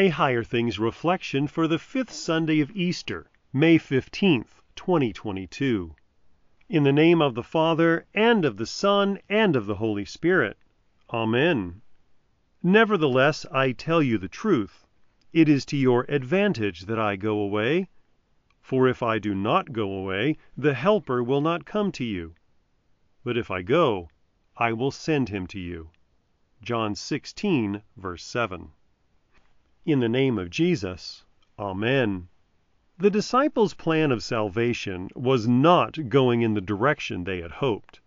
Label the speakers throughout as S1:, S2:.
S1: A Higher Things reflection for the fifth Sunday of Easter, May 15th, 2022. In the name of the Father, and of the Son, and of the Holy Spirit. Amen. Nevertheless, I tell you the truth. It is to your advantage that I go away. For if I do not go away, the Helper will not come to you. But if I go, I will send him to you. John 16, verse 7. In the name of Jesus. Amen. The disciples' plan of salvation was not going in the direction they had hoped.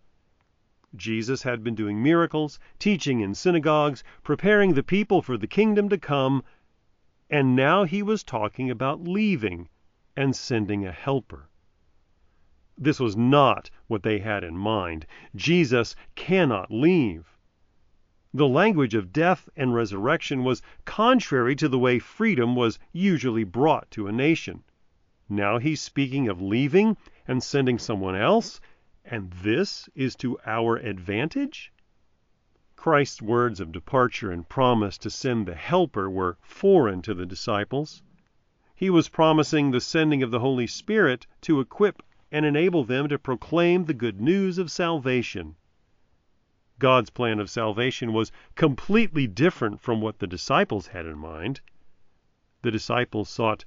S1: Jesus had been doing miracles, teaching in synagogues, preparing the people for the kingdom to come, and now he was talking about leaving and sending a helper. This was not what they had in mind. Jesus cannot leave. The language of death and resurrection was contrary to the way freedom was usually brought to a nation. Now he's speaking of leaving and sending someone else, and this is to our advantage? Christ's words of departure and promise to send the Helper were foreign to the disciples. He was promising the sending of the Holy Spirit to equip and enable them to proclaim the good news of salvation. God's plan of salvation was completely different from what the disciples had in mind. The disciples sought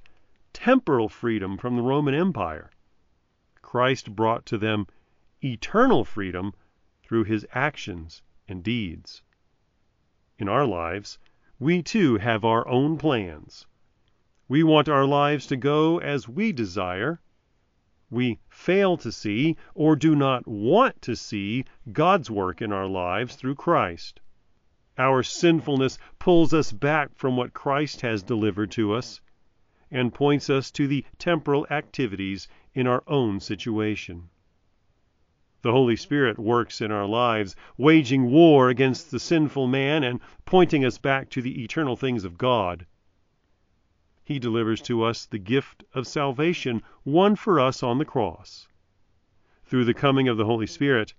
S1: temporal freedom from the Roman Empire. Christ brought to them eternal freedom through his actions and deeds. In our lives, we too have our own plans. We want our lives to go as we desire we fail to see or do not want to see God's work in our lives through Christ. Our sinfulness pulls us back from what Christ has delivered to us and points us to the temporal activities in our own situation. The Holy Spirit works in our lives, waging war against the sinful man and pointing us back to the eternal things of God. He delivers to us the gift of salvation won for us on the cross. Through the coming of the Holy Spirit,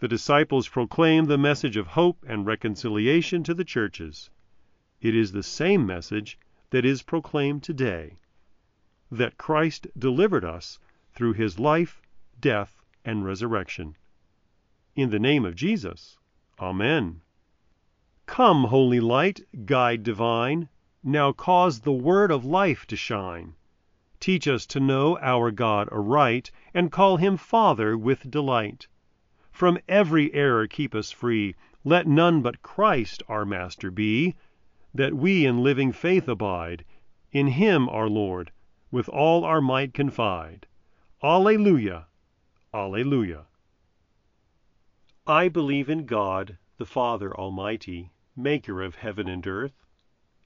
S1: the disciples proclaim the message of hope and reconciliation to the churches. It is the same message that is proclaimed today that Christ delivered us through his life, death, and resurrection. In the name of Jesus. Amen. Come, Holy Light, Guide Divine, now cause the word of life to shine. Teach us to know our God aright, And call him Father with delight. From every error keep us free, Let none but Christ our Master be, That we in living faith abide, In him our Lord with all our might confide. Alleluia! Alleluia! I believe in God, the Father Almighty, Maker of heaven and earth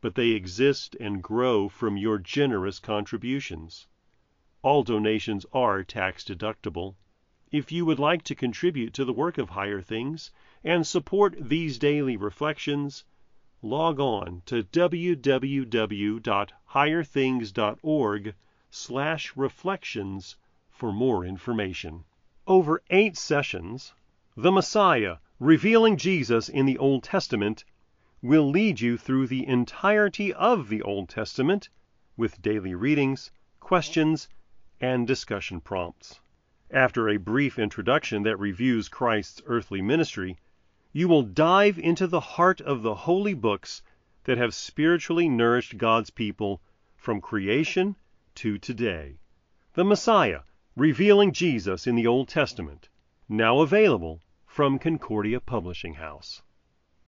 S1: but they exist and grow from your generous contributions. All donations are tax deductible. If you would like to contribute to the work of Higher Things and support these daily reflections, log on to www.higherthings.org/reflections for more information. Over 8 sessions, The Messiah: Revealing Jesus in the Old Testament will lead you through the entirety of the Old Testament with daily readings, questions, and discussion prompts. After a brief introduction that reviews Christ's earthly ministry, you will dive into the heart of the holy books that have spiritually nourished God's people from creation to today. The Messiah, revealing Jesus in the Old Testament, now available from Concordia Publishing House.